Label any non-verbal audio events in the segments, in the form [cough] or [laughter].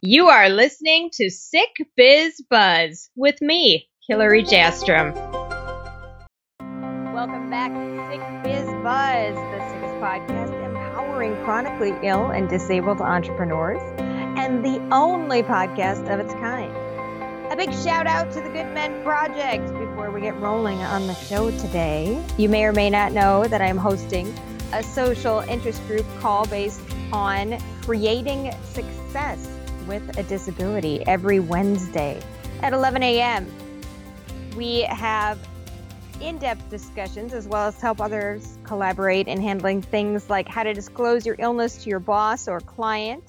You are listening to Sick Biz Buzz with me, Hillary Jastram. Welcome back to Sick Biz Buzz, the sickest podcast empowering chronically ill and disabled entrepreneurs, and the only podcast of its kind. A big shout out to the Good Men Project before we get rolling on the show today. You may or may not know that I'm hosting a social interest group call based on creating success with a disability every Wednesday at 11 a.m. We have in depth discussions as well as help others collaborate in handling things like how to disclose your illness to your boss or client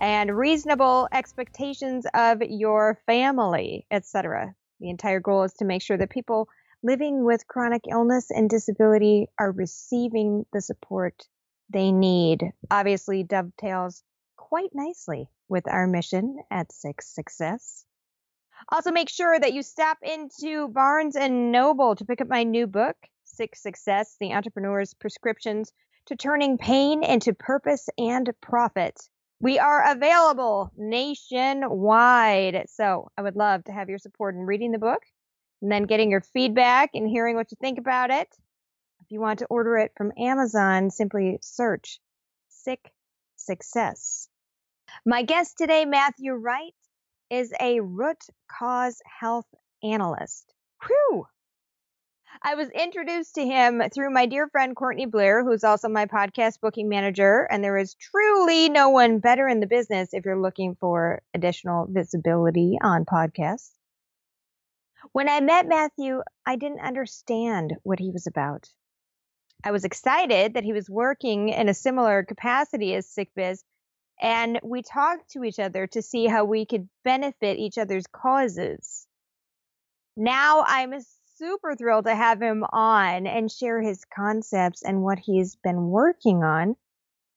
and reasonable expectations of your family, etc. The entire goal is to make sure that people living with chronic illness and disability are receiving the support they need. Obviously, dovetails quite nicely with our mission at Sick Success. Also, make sure that you stop into Barnes and Noble to pick up my new book, Sick Success: The Entrepreneur's Prescriptions to Turning Pain into Purpose and Profit. We are available nationwide. So, I would love to have your support in reading the book and then getting your feedback and hearing what you think about it. If you want to order it from Amazon, simply search Sick Success. My guest today, Matthew Wright, is a root cause health analyst. Whew! I was introduced to him through my dear friend Courtney Blair, who's also my podcast booking manager. And there is truly no one better in the business if you're looking for additional visibility on podcasts. When I met Matthew, I didn't understand what he was about. I was excited that he was working in a similar capacity as SickBiz and we talked to each other to see how we could benefit each other's causes. Now I'm super thrilled to have him on and share his concepts and what he's been working on.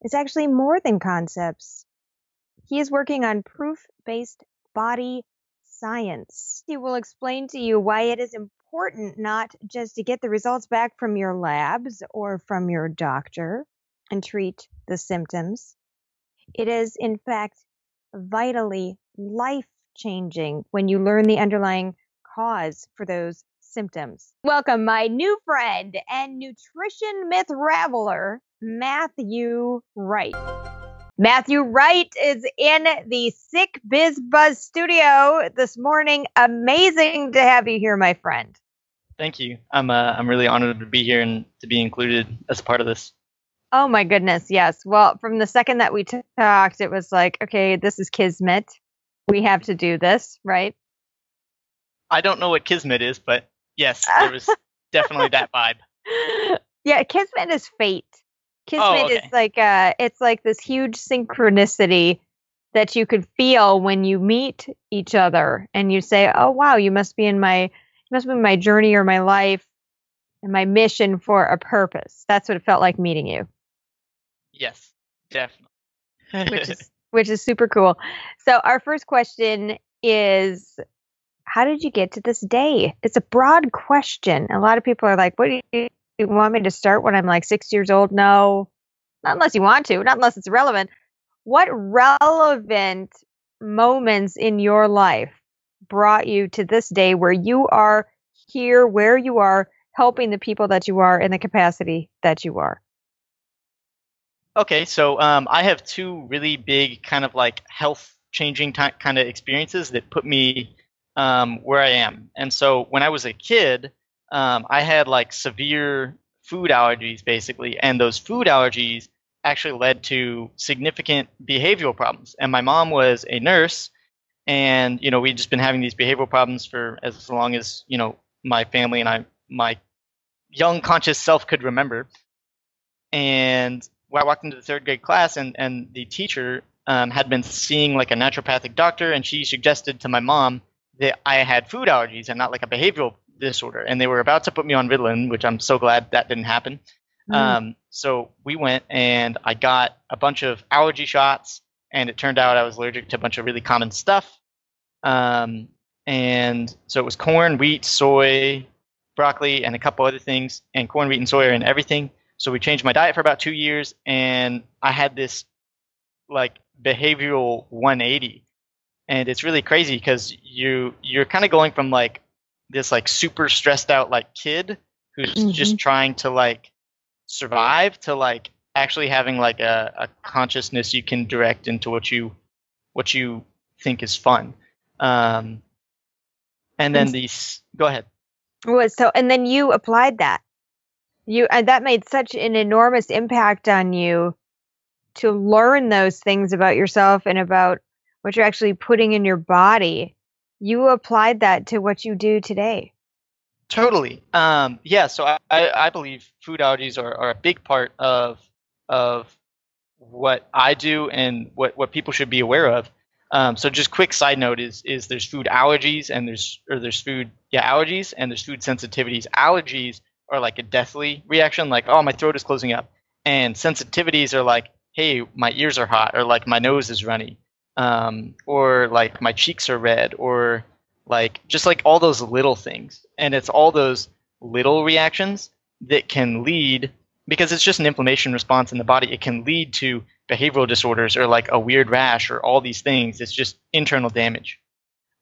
It's actually more than concepts. He is working on proof based body science. He will explain to you why it is important not just to get the results back from your labs or from your doctor and treat the symptoms, it is, in fact, vitally life changing when you learn the underlying cause for those symptoms. Welcome, my new friend and nutrition myth raveler, Matthew Wright. Matthew Wright is in the Sick Biz Buzz studio this morning. Amazing to have you here, my friend. Thank you. I'm uh, I'm really honored to be here and to be included as part of this. Oh my goodness, yes. Well, from the second that we talked, it was like, okay, this is Kismet. We have to do this, right? I don't know what Kismet is, but yes, there was [laughs] definitely that vibe. Yeah, Kismet is fate. Kismet Oh, okay. is like uh it's like this huge synchronicity that you could feel when you meet each other and you say, "Oh wow, you must be in my you must be in my journey or my life and my mission for a purpose." That's what it felt like meeting you. Yes, definitely. which is [laughs] which is super cool. So our first question is how did you get to this day? It's a broad question. A lot of people are like, "What do you, you want me to start when I'm like 6 years old?" No. Not unless you want to, not unless it's relevant. What relevant moments in your life brought you to this day where you are here where you are helping the people that you are in the capacity that you are? Okay, so um, I have two really big kind of like health changing kind of experiences that put me um, where I am. And so when I was a kid, um, I had like severe food allergies basically, and those food allergies actually led to significant behavioral problems. And my mom was a nurse, and you know we'd just been having these behavioral problems for as long as you know my family and I, my young conscious self could remember. And I walked into the third grade class, and and the teacher um, had been seeing like a naturopathic doctor, and she suggested to my mom that I had food allergies and not like a behavioral disorder. And they were about to put me on Ritalin, which I'm so glad that didn't happen. Mm. Um, so we went and I got a bunch of allergy shots, and it turned out I was allergic to a bunch of really common stuff. Um, and so it was corn, wheat, soy, broccoli, and a couple other things. And corn, wheat, and soy are in everything. So we changed my diet for about two years, and I had this like behavioral 180 and it's really crazy because you you're kind of going from like this like super stressed out like kid who's Mhm. just trying to like survive to like actually having like a, a consciousness you can direct into what you what you think is fun um and then these go ahead Was so, and then you applied that. You and that made such an enormous impact on you to learn those things about yourself and about what you're actually putting in your body. You applied that to what you do today. Totally. Um, yeah. So I, I, I believe food allergies are, are a big part of of what I do and what, what people should be aware of. Um, so just quick side note is is there's food allergies and there's or there's food yeah allergies and there's food sensitivities. Allergies are like a deathly reaction, like oh my throat is closing up, and sensitivities are like hey my ears are hot or like my nose is runny, um, or like my cheeks are red or like just like all those little things. And it's all those little reactions that can lead because it's just an inflammation response in the body it can lead to behavioral disorders or like a weird rash or all these things. It's just internal damage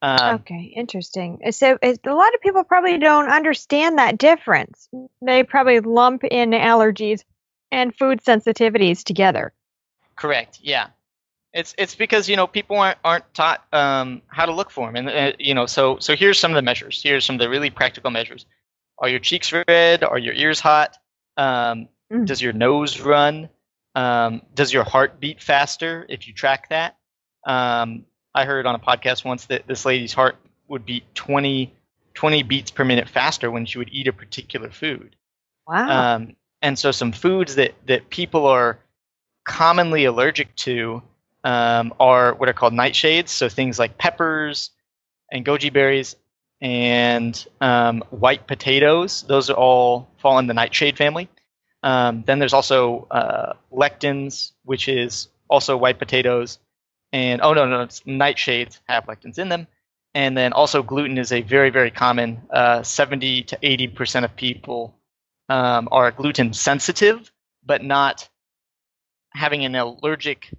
um, okay, interesting. So it's, a lot of people probably don't understand that difference. They probably lump in allergies and food sensitivities together. Correct. Yeah. It's it's because you know people aren't aren't taught um, how to look for them, and uh, you know so so here's some of the measures. Here's some of the really practical measures. Are your cheeks red? Are your ears hot? Um, Mm. Does your nose run? Um, does your heart beat faster if you track that? Um, I heard on a podcast once that this lady's heart would beat 20, 20 beats per minute faster when she would eat a particular food. Wow. Um, and so some foods that, that people are commonly allergic to um, are what are called nightshades. So things like peppers and goji berries and um, white potatoes. Those are all fall in the nightshade family. Um, then there's also uh, lectins, which is also white potatoes. And oh no, no, it's nightshades have lectins in them. And then also gluten is a very, very common. Uh, 70 to 80 percent of people um, are gluten sensitive, but not having an allergic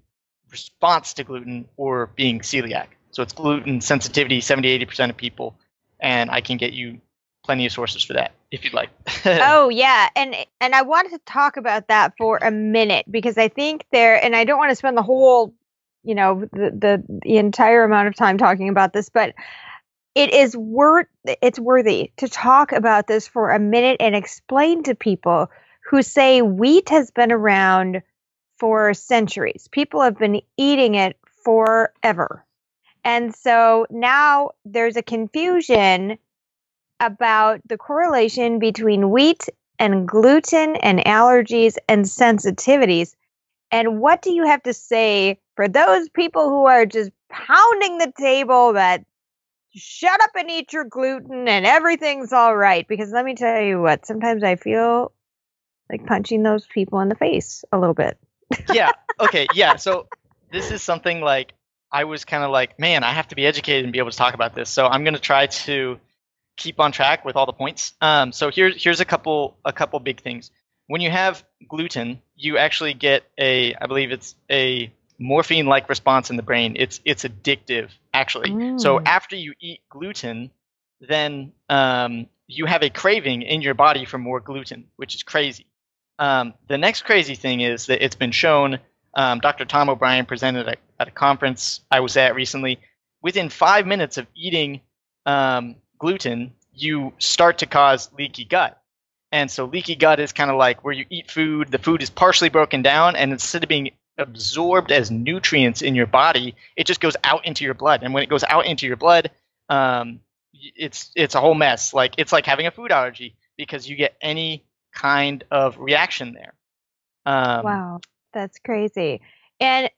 response to gluten or being celiac. So it's gluten sensitivity, 70 80% of people. And I can get you plenty of sources for that if you'd like. [laughs] oh yeah, and and I wanted to talk about that for a minute because I think there, and I don't want to spend the whole, you know, the the, the entire amount of time talking about this, but it is worth it's worthy to talk about this for a minute and explain to people who say wheat has been around for centuries. People have been eating it forever. And so now there's a confusion about the correlation between wheat and gluten and allergies and sensitivities. And what do you have to say for those people who are just pounding the table that shut up and eat your gluten and everything's all right? Because let me tell you what, sometimes I feel like punching those people in the face a little bit. yeah. [laughs] Okay. Yeah. So this is something like I was kind of like, man, I have to be educated and be able to talk about this. So I'm going to try to keep on track with all the points. Um, so here's here's a couple a couple big things. When you have gluten, you actually get a I believe it's a morphine like response in the brain. It's it's addictive actually. So Mm. after you eat gluten, then um, you have a craving in your body for more gluten, which is crazy. Um, the next crazy thing is that it's been shown. Um, Dr. Tom O'Bryan presented at, at a conference I was at recently. Within five minutes of eating um, gluten, you start to cause leaky gut. And so leaky gut is kind of like where you eat food, the food is partially broken down, and instead of being absorbed as nutrients in your body, it just goes out into your blood. And when it goes out into your blood, um, it's it's a whole mess. Like it's like having a food allergy because you get any kind of reaction there. Um, Wow, that's crazy. And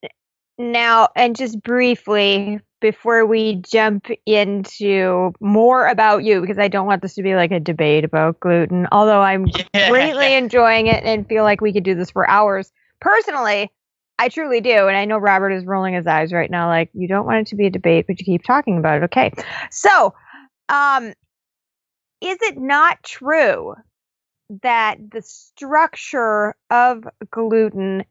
now, and just briefly, before we jump into more about you, because I don't want this to be like a debate about gluten, although I'm [laughs] Yeah. greatly enjoying it and feel like we could do this for hours. Personally, I truly do. And I know Robert is rolling his eyes right now, like, you don't want it to be a debate, but you keep talking about it. Okay. So, um, is it not true that the structure of gluten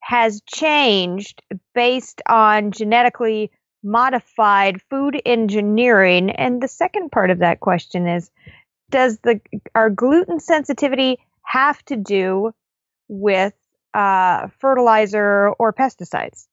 has changed based on genetically modified food engineering. And the second part of that question is does the our gluten sensitivity have to do with uh, fertilizer or pesticides?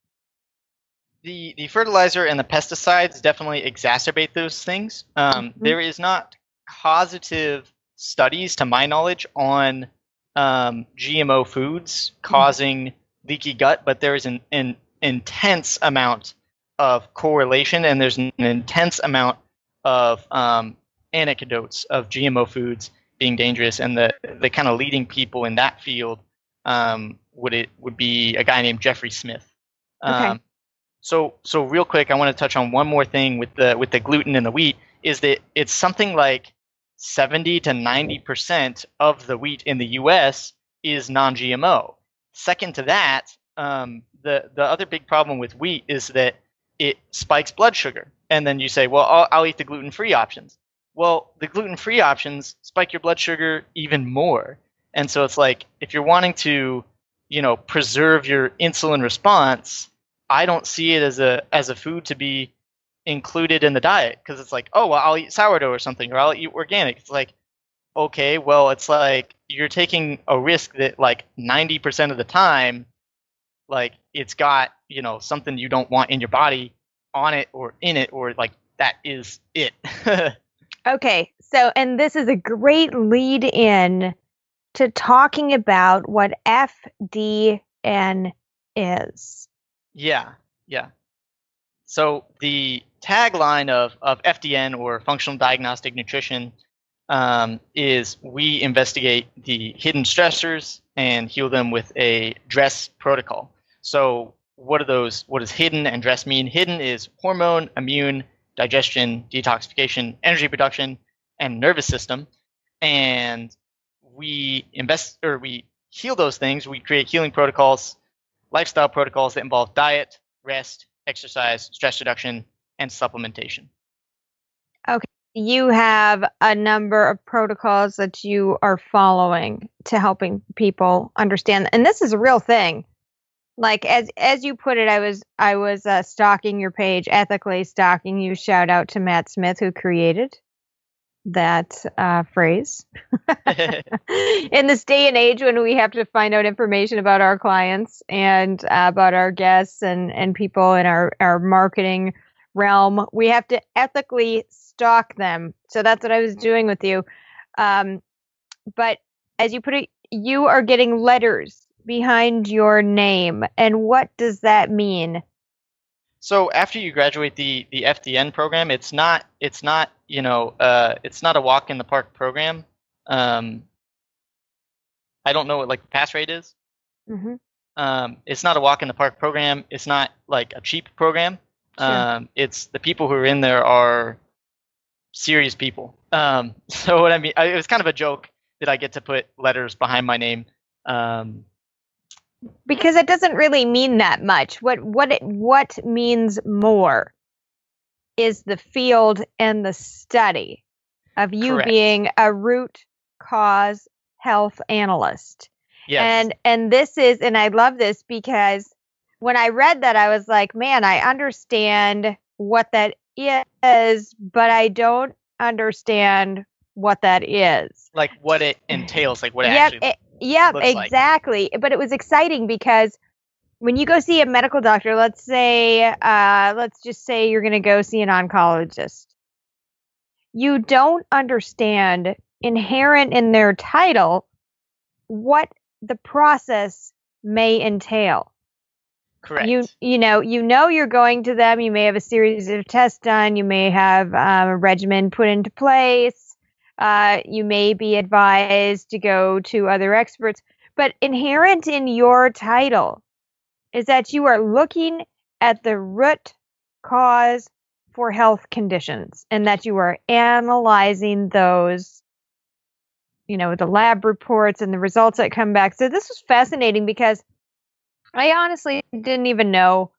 The the fertilizer and the pesticides definitely exacerbate those things. Um, Mhm. there is not causative studies, to my knowledge, on um, GMO foods causing leaky gut, but there is an, an intense amount of correlation, and there's an intense amount of um, anecdotes of GMO foods being dangerous, and the the kind of leading people in that field um, would it would be a guy named Jeffrey Smith. Okay. Um, so so real quick, I want to touch on one more thing with the with the gluten and the wheat is that it's something like 70 to 90 percent of the wheat in the U.S. is non-GMO. Second to that, um, the the other big problem with wheat is that it spikes blood sugar, and then you say, well, I'll, I'll eat the gluten-free options. Well, the gluten-free options spike your blood sugar even more, and so it's like if you're wanting to, you know, preserve your insulin response, I don't see it as a as a food to be included in the diet because it's like, oh, well, I'll eat sourdough or something, or I'll eat organic. It's like, okay, well, it's like you're taking a risk that like 90% of the time, like it's got you know something you don't want in your body on it or in it or like that is it. [laughs] Okay, so and this is a great lead in to talking about what FDN is. Yeah, yeah. So the tagline of, of FDN or Functional Diagnostic Nutrition um, is we investigate the hidden stressors and heal them with a DRESS protocol. So what are those? What does hidden and DRESS mean? Hidden is hormone, immune, digestion, detoxification, energy production, and nervous system. And we invest or we heal those things. We create healing protocols, lifestyle protocols that involve diet, rest, exercise, stress reduction, and supplementation. Okay. You have a number of protocols that you are following to helping people understand, and this is a real thing. Like as as you put it, I was I was uh, stalking your page, ethically stalking you. Shout out to Matt Smith who created that uh, phrase. [laughs] [laughs] in this day and age when we have to find out information about our clients and uh, about our guests and, and people in our, our marketing realm, we have to ethically stalk them. So that's what I was doing with you. Um, but as you put it, you are getting letters behind your name. And what does that mean? So after you graduate the the FDN program, it's not it's not you know uh, it's not a walk in the park program. Um, I don't know what like the pass rate is. Mm-hmm. Um, it's not a walk in the park program. It's not like a cheap program. Sure. Um, it's the people who are in there are serious people. Um, [laughs] so what I mean, I, it was kind of a joke that I get to put letters behind my name. Um, because it doesn't really mean that much. What what it what means more is the field and the study of you Correct. being a root cause health analyst. yes. And and this is and I love this because when I read that I was like, man, I understand what that is, but I don't understand what that is. like what it entails, like what it Yep, actually. it- yep, looks like. exactly. But it was exciting because when you go see a medical doctor, let's say, uh, let's just say you're going to go see an oncologist, you don't understand inherent in their title what the process may entail. correct. You you know you know you're going to them. You may have a series of tests done. You may have um, a regimen put into place. Uh, you may be advised to go to other experts. But inherent in your title is that you are looking at the root cause for health conditions, and that you are analyzing those. You know the lab reports and the results that come back. So this was fascinating because I honestly didn't even know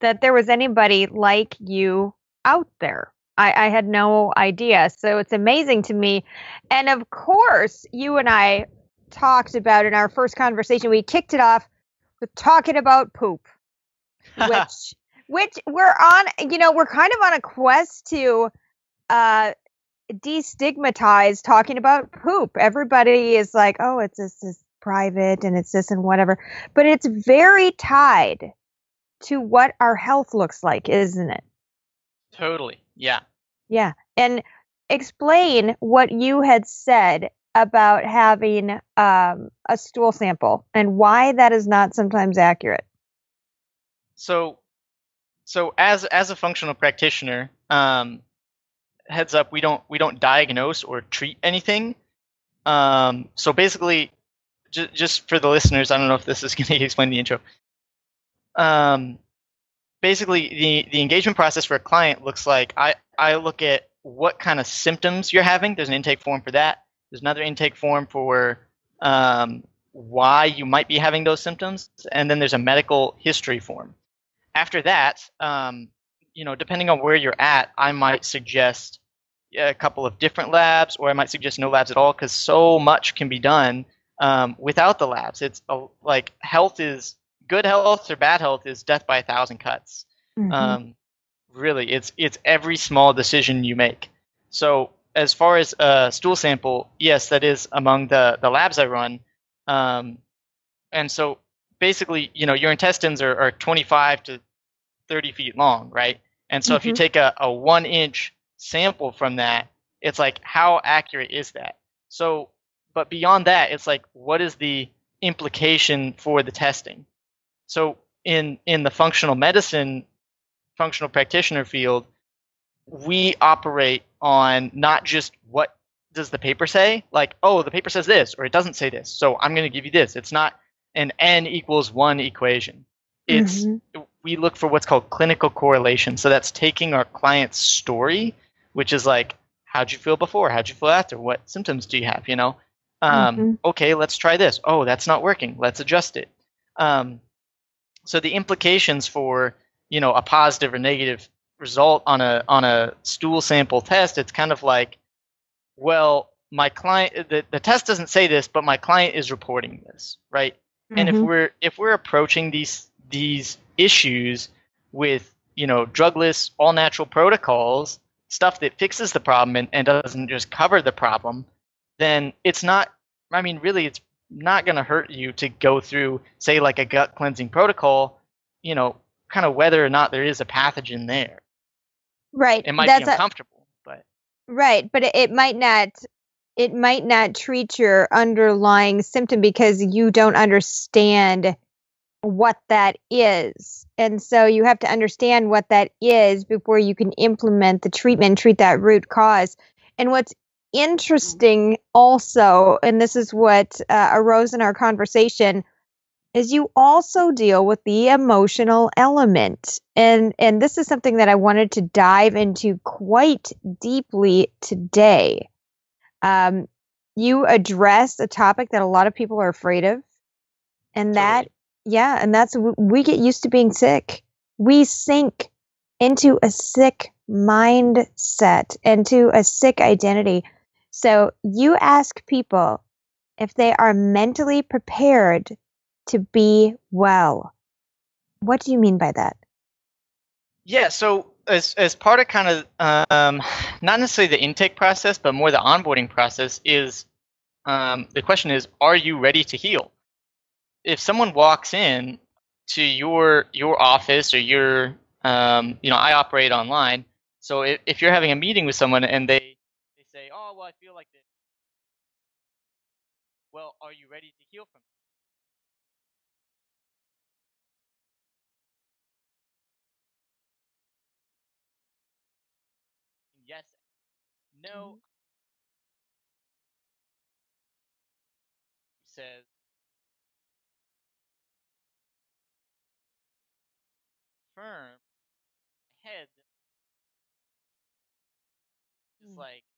that there was anybody like you out there. I, I had no idea. So it's amazing to me. And of course, you and I talked about in our first conversation, we kicked it off with talking about poop, [laughs] which which we're on you know we're kind of on a quest to uh destigmatize talking about poop everybody is like oh it's this is private and it's this and whatever but it's very tied to what our health looks like isn't it Totally. Yeah. yeah and explain what you had said about having um, a stool sample and why that is not sometimes accurate So, so as as a functional practitioner, um, heads up, we don't we don't diagnose or treat anything. Um, so basically, j- just for the listeners, I don't know if this is [laughs] going to explain the intro. Um, basically, the the engagement process for a client looks like I I look at what kind of symptoms you're having. There's an intake form for that. There's another intake form for um, why you might be having those symptoms, and then there's a medical history form. After that, um, you know, depending on where you're at, I might suggest a couple of different labs, or I might suggest no labs at all, because so much can be done um, without the labs. It's a, like health is good health or bad health is death by a thousand cuts. Mhm. Um, really, it's it's every small decision you make. So as far as a stool sample, yes, that is among the the labs I run. Um, and so basically, you know, your intestines are, are 25 to 30 feet long, right? And so if you Mhm. take a, a one inch sample from that, it's like how accurate is that? So, but beyond that, it's like what is the implication for the testing? So in in the functional medicine, functional practitioner field, we operate on not just what does the paper say, like oh the paper says this or it doesn't say this, so I'm going to give you this. It's not an n equals one equation. It's Mhm. we look for what's called clinical correlation. So that's taking our client's story, which is like, how'd you feel before? How'd you feel after? What symptoms do you have? You know, um, Mhm. okay, let's try this. Oh, that's not working. Let's adjust it. Um, so the implications for you know a positive or negative result on a on a stool sample test, it's kind of like, well, my client the, the test doesn't say this, but my client is reporting this, right? and if Mhm. we're if we're approaching these these issues with you know drugless all natural protocols stuff that fixes the problem and, and doesn't just cover the problem then it's not i mean really it's not going to hurt you to go through say like a gut cleansing protocol you know kind of whether or not there is a pathogen there right it might that's be a- uncomfortable but Right, but it, it might not it might not treat your underlying symptom because you don't understand what that is. And so you have to understand what that is before you can implement the treatment, treat that root cause. And what's interesting also, and this is what uh, arose in our conversation, is you also deal with the emotional element. And and this is something that i wanted to dive into quite deeply today. Um, you address a topic that a lot of people are afraid of and that yeah and that's we get used to being sick. We sink into a sick mindset into a sick identity so you ask people if they are mentally prepared to be well. What do you mean by that? Yeah, so as as part of kind of um, not necessarily the intake process, but more the onboarding process is um, the question is, are you ready to heal? If someone walks in to your your office or your um, you know I operate online, so if, if you're having a meeting with someone and they they say, oh well, I feel like this. Well, are you ready to heal from? it? Yes. No. He says firm head is Mm. like "Gee, that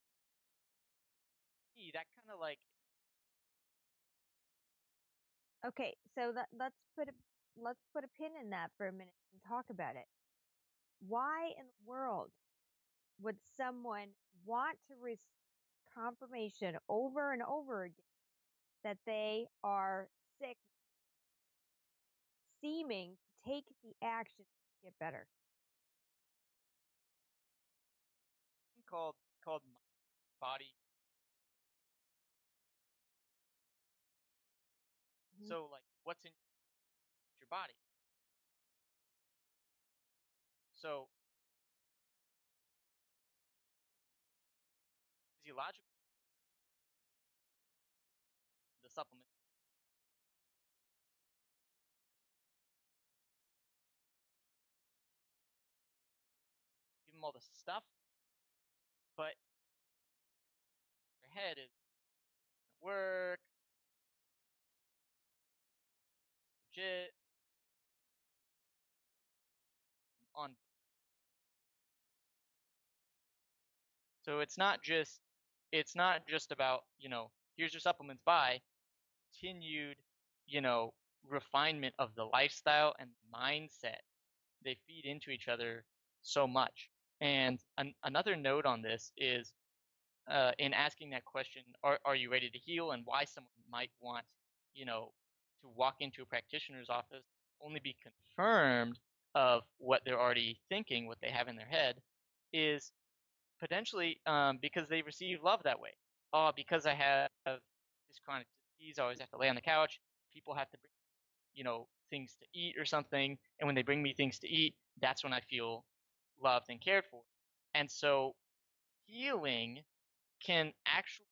kind of like Okay, so that, let's put a, let's put a pin in that for a minute and talk about it. Why in the world would someone want to receive confirmation over and over again that they are sick, seeming to take the action to get better? Called called body Mhm. So like, what's in your body? So physiological, the supplement. Give them all the stuff, but their head is work, legit, on. So it's not just it's not just about you know here's your supplements buy continued you know refinement of the lifestyle and mindset. They feed into each other so much. And an, another note on this is uh, in asking that question are, are you ready to heal? and why someone might want you know to walk into a practitioner's office only be confirmed of what they're already thinking what they have in their head is potentially um, because they receive love that way. Oh, because I have this chronic disease, I always have to lay on the couch. People have to bring, you know, things to eat or something, and when they bring me things to eat, that's when I feel loved and cared for. And so, healing can actually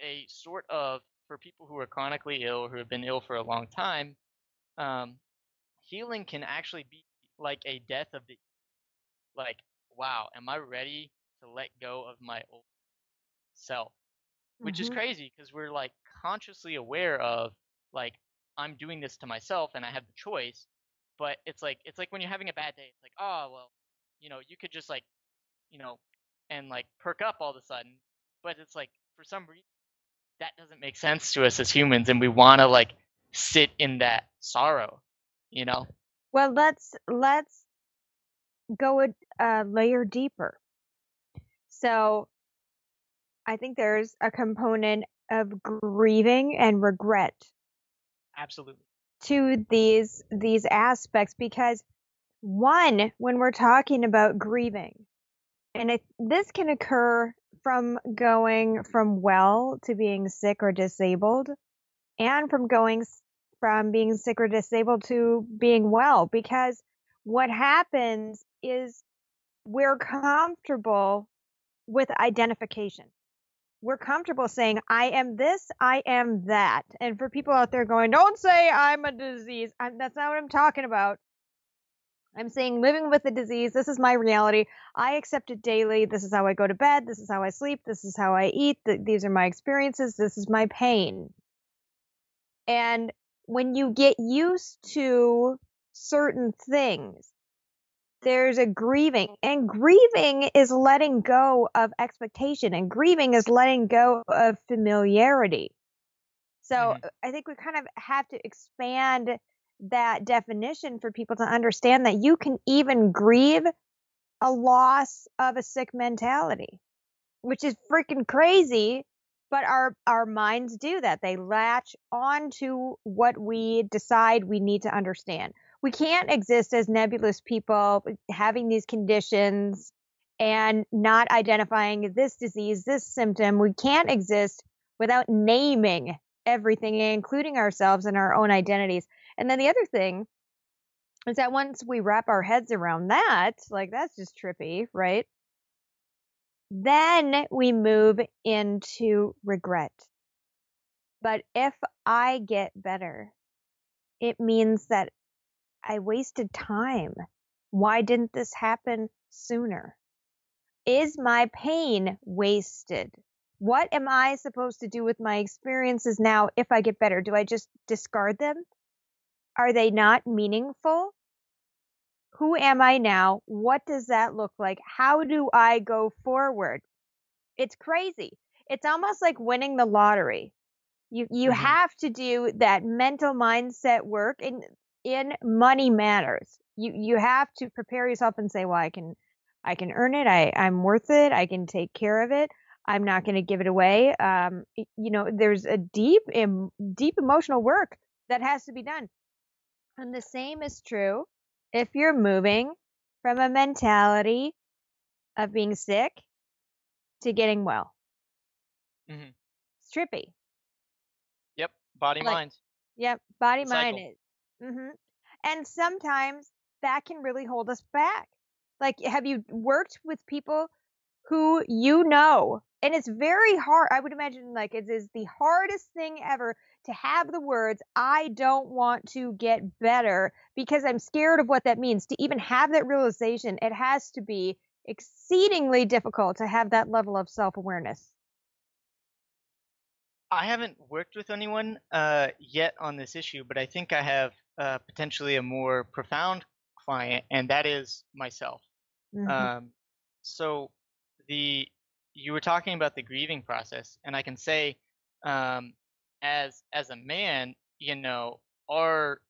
a sort of for people who are chronically ill or who have been ill for a long time. Um, healing can actually be like a death of the like wow, am I ready to let go of my old self? Which is Mhm. crazy because we're like consciously aware of like I'm doing this to myself and I have the choice, but it's like it's like when you're having a bad day, it's like, oh well, you know, you could just like, you know, and like perk up all of a sudden, but it's like for some reason that doesn't make sense to us as humans and we want to like sit in that sorrow, you know? Well, let's let's go a uh, layer deeper. So, I think there's a component of grieving and regret Absolutely. to these these aspects because one, when we're talking about grieving, and it, this can occur from going from well to being sick or disabled, and from going from being sick or disabled to being well, because what happens is we're comfortable with identification. We're comfortable saying, I am this, I am that. And for people out there going, don't say I'm a disease, I'm, that's not what I'm talking about. I'm saying living with the disease, this is my reality. I accept it daily. This is how I go to bed. This is how I sleep. This is how I eat. Th- these are my experiences. This is my pain. And when you get used to certain things, there's a grieving and grieving is letting go of expectation and grieving is letting go of familiarity. So Mhm. I think we kind of have to expand that definition for people to understand that you can even grieve a loss of a sick mentality, which is freaking crazy. But our, our minds do that. They latch on to what we decide we need to understand. We can't exist as nebulous people having these conditions and not identifying this disease, this symptom. We can't exist without naming everything, including ourselves and our own identities. And then the other thing is that once we wrap our heads around that, like that's just trippy, right? Then we move into regret. But if I get better, it means that I wasted time. Why didn't this happen sooner? Is my pain wasted? What am I supposed to do with my experiences now if I get better? Do I just discard them? Are they not meaningful? Who am I now? What does that look like? How do I go forward? It's crazy. It's almost like winning the lottery. You you Mhm. have to do that mental mindset work and in money matters. You you have to prepare yourself and say, well, I can I can earn it. I I'm worth it. I can take care of it. I'm not going to give it away. Um, you know, there's a deep, deep emotional work that has to be done. And the same is true if you're moving from a mentality of being sick to getting well. Mm-hmm. It's trippy. Yep. Body Like- mind. Yep, body The mind cycle. is. hmm And sometimes that can really hold us back. Like, have you worked with people who you know? And it's very hard. I would imagine, like, it is the hardest thing ever to have the words, I don't want to get better because I'm scared of what that means. To even have that realization, it has to be exceedingly difficult to have that level of self awareness. I haven't worked with anyone uh, yet on this issue, but I think I have uh, potentially a more profound client, and that is myself. Mhm. Um, so the you were talking about the grieving process, and I can say, um, as as a man, you know, our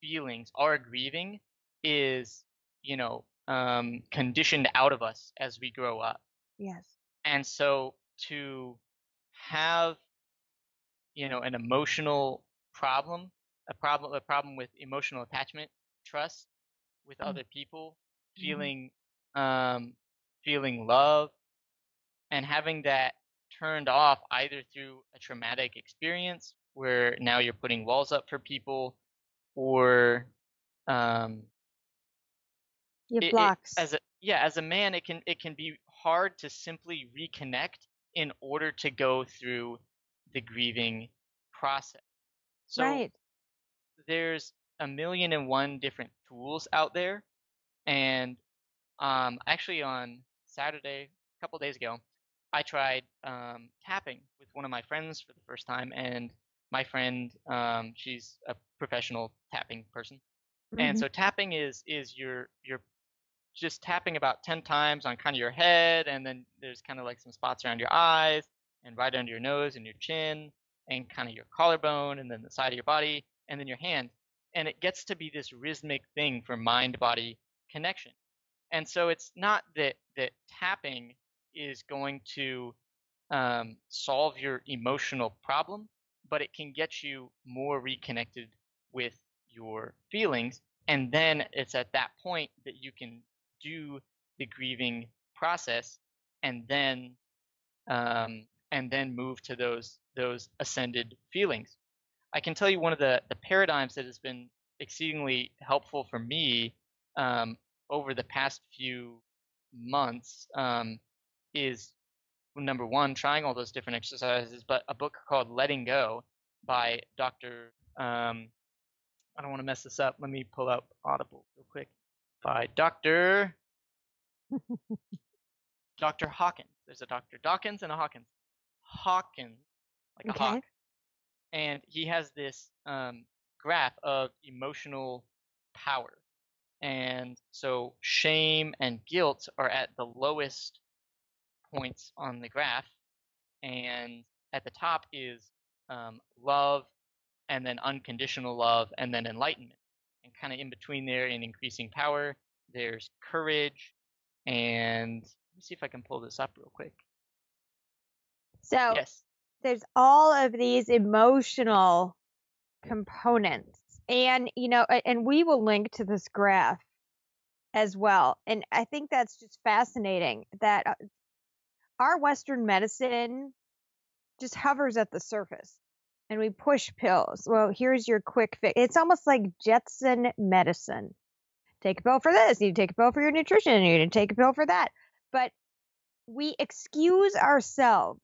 feelings, our grieving is, you know, um, conditioned out of us as we grow up. yes. And so to have, you know, an emotional problem, a problem, a problem with emotional attachment, trust with Mm. other people, Mhm. feeling, um, feeling love, and having that turned off either through a traumatic experience where now you're putting walls up for people, or um, You it- have it- as a yeah as a man it can it can be hard to simply reconnect in order to go through the grieving process so right. there's a million and one different tools out there and um actually on saturday a couple days ago i tried um tapping with one of my friends for the first time and my friend um she's a professional tapping person. And Mhm. so tapping is is your your just tapping about 10 times on kind of your head and then there's kind of like some spots around your eyes and right under your nose and your chin and kind of your collarbone and then the side of your body and then your hand. And it gets to be this rhythmic thing for mind body connection. And so it's not that that tapping is going to um, solve your emotional problem but it can get you more reconnected with your feelings and then it's at that point that you can do the grieving process and then um, and then move to those those ascended feelings. I can tell you one of the the paradigms that has been exceedingly helpful for me um, over the past few months um, is number one trying all those different exercises but a book called letting go by dr um, I don't want to mess this up. Let me pull up Audible real quick. By Dr. Dr. Hawkins. There's a Dr. Dawkins and a Hawkins. Hawkins, like Okay. a hawk. And he has this um, graph of emotional power. And so shame and guilt are at the lowest points on the graph. And at the top is um, love and then unconditional love, and then enlightenment. And kind of in between there, in increasing power, there's courage, and let me see if I can pull this up real quick. So Yes. there's all of these emotional components and you know and we will link to this graph as well and i think that's just fascinating that uh, our western medicine just hovers at the surface and we push pills well here's your quick fix it's almost like jetson medicine take a pill for this you take a pill for your nutrition you take a pill for that but we excuse ourselves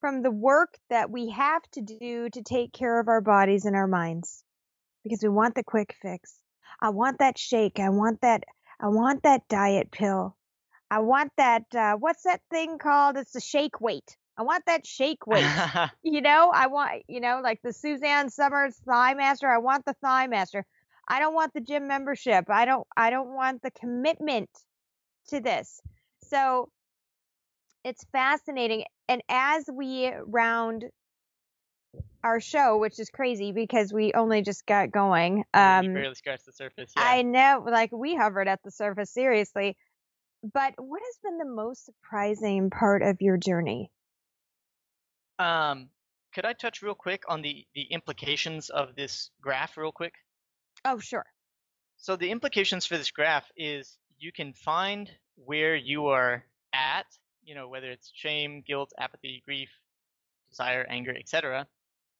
from the work that we have to do to take care of our bodies and our minds because we want the quick fix. I want that shake. I want that. I want that diet pill. I want that. Uh, what's that thing called? It's the shake weight. I want that shake [laughs] weight. you know, I want. You know, like the Suzanne Somers Thigh Master. I want the Thigh Master. I don't want the gym membership. I don't. I don't want the commitment to this. So it's fascinating. And as we round our show, which is crazy because we only just got going. we Um, barely scratched the surface. Yeah. I know, like we hovered at the surface, seriously. But what has been the most surprising part of your journey? Um, could I touch real quick on the the implications of this graph, real quick? Oh, sure. So the implications for this graph is you can find where you are at, you know, whether it's shame, guilt, apathy, grief, desire, anger, etc.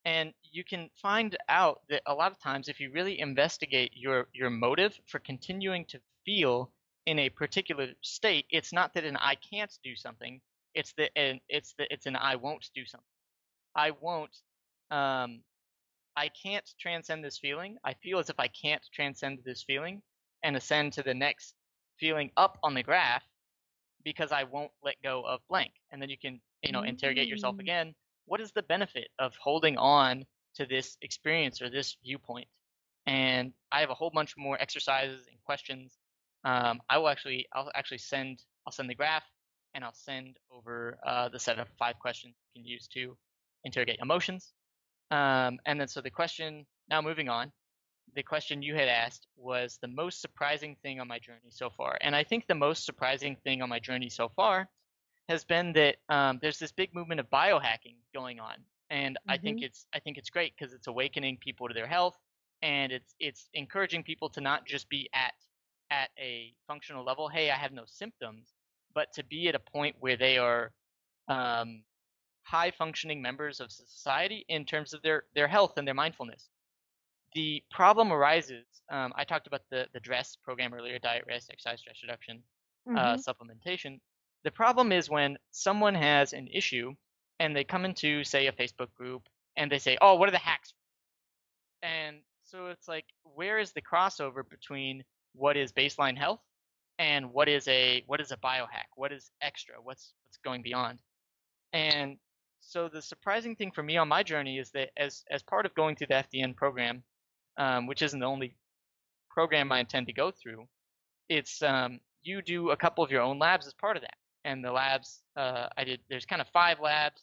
And you can find out that a lot of times if you really investigate your your motive for continuing to feel in a particular state, it's not that an I can't do something, it's that an it's that it's an I won't do something. I won't um I can't transcend this feeling. I feel as if I can't transcend this feeling and ascend to the next feeling up on the graph because I won't let go of blank. And then you can, you know, interrogate yourself Mm. again. What is the benefit of holding on to this experience or this viewpoint? And I have a whole bunch more exercises and questions. Um, I will actually, I'll actually send, I'll send the graph, and I'll send over uh, the set of five questions you can use to interrogate emotions. Um, and then so the question, now moving on, the question you had asked was the most surprising thing on my journey so far. And I think the most surprising thing on my journey so far has been that um, there's this big movement of biohacking going on, and I think it's I think it's great because it's awakening people to their health, and it's it's encouraging people to not just be at at a functional level. Hey, I have no symptoms, but to be at a point where they are um, high functioning members of society in terms of their their health and their mindfulness. The problem arises. Um, I talked about the the DRESS program earlier: diet, rest, exercise, stress reduction uh, Mhm. supplementation. The problem is when someone has an issue and they come into, say, a Facebook group and they say, "Oh, what are the hacks?" And so it's like, where is the crossover between what is baseline health and what is a what is a biohack? What is extra? What's what's going beyond? And so the surprising thing for me on my journey is that as as part of going through the FDN program, um, which isn't the only program I intend to go through, it's um, you do a couple of your own labs as part of that. And the labs uh, I did, there's kind of five labs,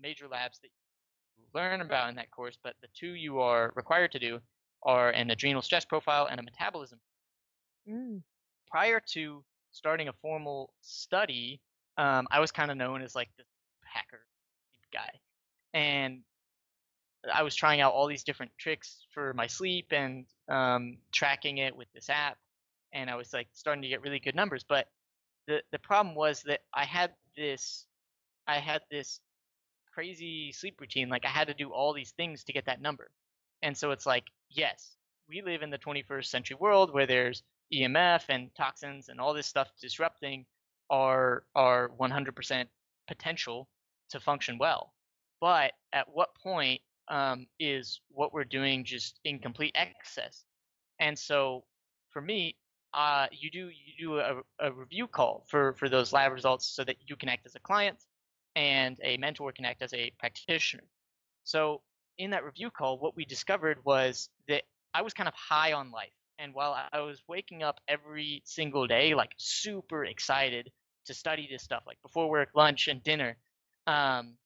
major labs that you learn about in that course, but the two you are required to do are an adrenal stress profile and a metabolism. Mm. Prior to starting a formal study, um, I was kind of known as like the hacker guy, and I was trying out all these different tricks for my sleep and um, tracking it with this app, and I was like starting to get really good numbers. But the the problem was that I had this I had this crazy sleep routine. Like I had to do all these things to get that number, and so it's like yes, we live in the 21st century world where there's EMF and toxins and all this stuff disrupting our our 100% potential to function well. But at what point um, is what we're doing just in complete excess? And so for me, uh, you do you do a, a review call for for those lab results so that you can act as a client and a mentor can act as a practitioner. So in that review call, what we discovered was that I was kind of high on life. And while I was waking up every single day, like super excited to study this stuff, like before work, lunch, and dinner, um,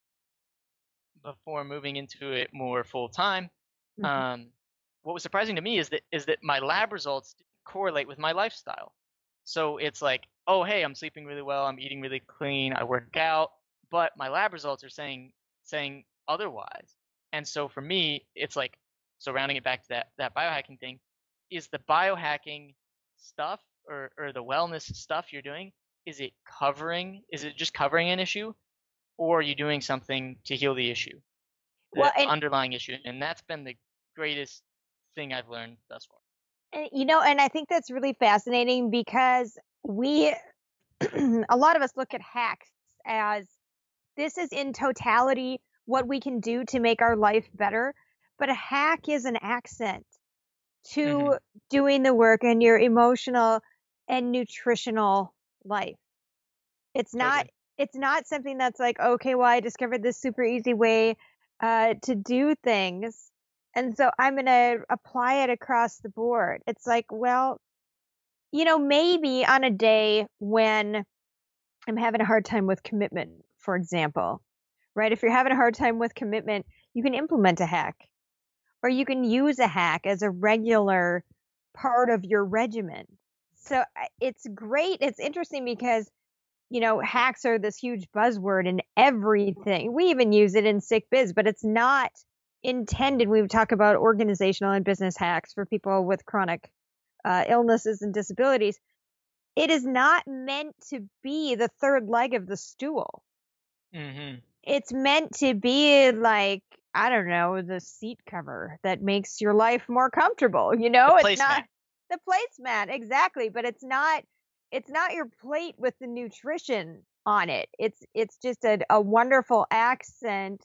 before moving into it more full time, Mhm. um, what was surprising to me is that is that my lab results correlate with my lifestyle. So it's like, oh hey, I'm sleeping really well, I'm eating really clean, I work out, but my lab results are saying saying otherwise. And so for me, it's like so rounding it back to that that biohacking thing, is the biohacking stuff or or the wellness stuff you're doing, is it covering is it just covering an issue or are you doing something to heal the issue? The Well, and- underlying issue. And that's been the greatest thing I've learned thus far. And, you know, and I think that's really fascinating because we, [clears throat] a lot of us look at hacks as this is in totality what we can do to make our life better. But a hack is an accent to Mhm. doing the work in your emotional and nutritional life. It's not Totally. it's not something that's like, okay, well, I discovered this super easy way uh, to do things. And so I'm going to apply it across the board. It's like, well, you know, maybe on a day when I'm having a hard time with commitment, for example, right? If you're having a hard time with commitment, you can implement a hack or you can use a hack as a regular part of your regimen. So it's great. It's interesting because, you know, hacks are this huge buzzword in everything. We even use it in sick biz, but it's not intended. We talk about organizational and business hacks for people with chronic uh, illnesses and disabilities. it is not meant to be the third leg of the stool. Mm-hmm. It's meant to be like I don't know, the seat cover that makes your life more comfortable. You know, it's not the placemat exactly, but it's not it's not your plate with the nutrition on it. It's it's just a, a wonderful accent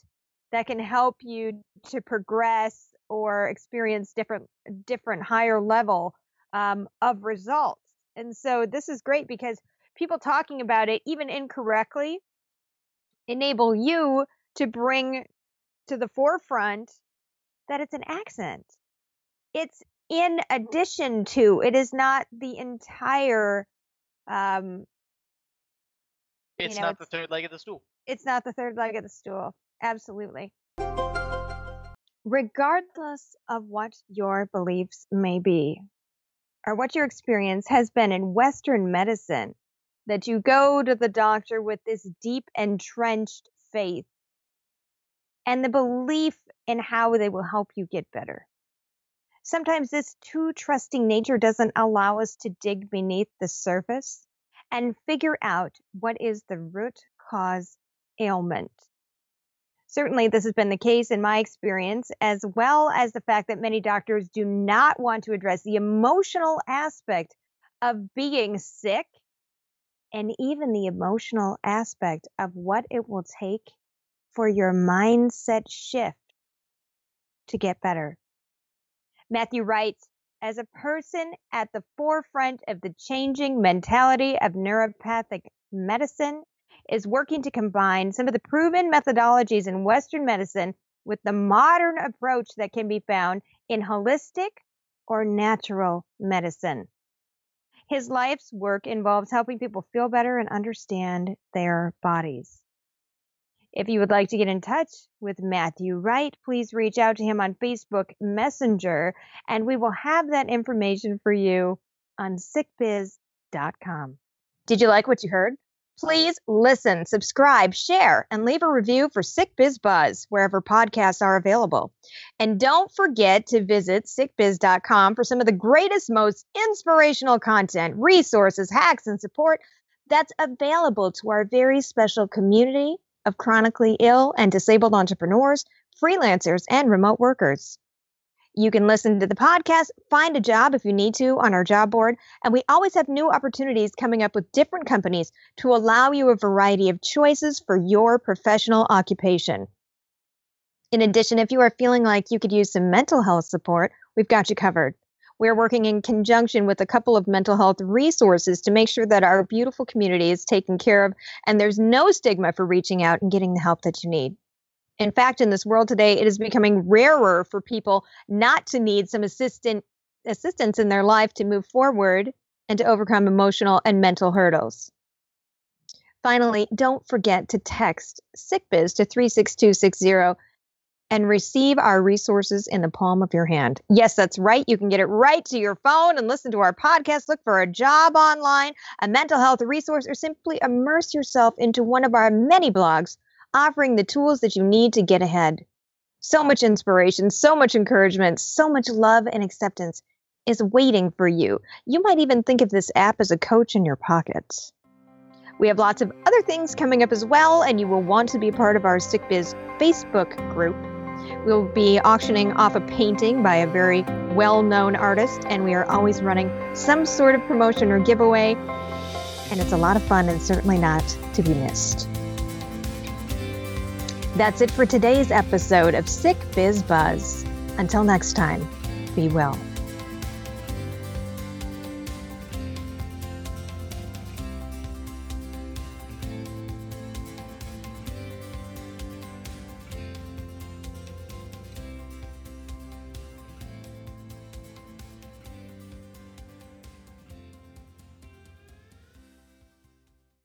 that can help you to progress or experience different different higher level um, of results. And so this is great because people talking about it, even incorrectly, enable you to bring to the forefront that it's an accent. It's in addition to, it is not the entire, um, You It's know, not the third leg of the stool. it's not the third leg of the stool. Absolutely. Regardless of what your beliefs may be, or what your experience has been in Western medicine, that you go to the doctor with this deep entrenched faith and the belief in how they will help you get better. Sometimes this too trusting nature doesn't allow us to dig beneath the surface and figure out what is the root cause ailment. Certainly, this has been the case in my experience, as well as the fact that many doctors do not want to address the emotional aspect of being sick and even the emotional aspect of what it will take for your mindset shift to get better. Matthew writes, as a person at the forefront of the changing mentality of naturopathic medicine, is working to combine some of the proven methodologies in Western medicine with the modern approach that can be found in holistic or natural medicine. His life's work involves helping people feel better and understand their bodies. If you would like to get in touch with Matthew Wright, please reach out to him on Facebook Messenger, and we will have that information for you on sickbiz.com. Did you like what you heard? Please listen, subscribe, share, and leave a review for Sick Biz Buzz wherever podcasts are available. And don't forget to visit sickbiz.com for some of the greatest, most inspirational content, resources, hacks, and support that's available to our very special community of chronically ill and disabled entrepreneurs, freelancers, and remote workers. You can listen to the podcast, find a job if you need to on our job board, and we always have new opportunities coming up with different companies to allow you a variety of choices for your professional occupation. In addition, if you are feeling like you could use some mental health support, we've got you covered. We're working in conjunction with a couple of mental health resources to make sure that our beautiful community is taken care of and there's no stigma for reaching out and getting the help that you need. In fact, in this world today, it is becoming rarer for people not to need some assistant, assistance in their life to move forward and to overcome emotional and mental hurdles. Finally, don't forget to text SickBiz to 36260 and receive our resources in the palm of your hand. Yes, that's right. You can get it right to your phone and listen to our podcast, look for a job online, a mental health resource, or simply immerse yourself into one of our many blogs offering the tools that you need to get ahead. So much inspiration, so much encouragement, so much love and acceptance is waiting for you. You might even think of this app as a coach in your pocket. We have lots of other things coming up as well, and you will want to be part of our Sick Biz Facebook group. We'll be auctioning off a painting by a very well known artist, and we are always running some sort of promotion or giveaway. And it's a lot of fun and certainly not to be missed. That's it for today's episode of Sick Biz Buzz. Until next time, be well.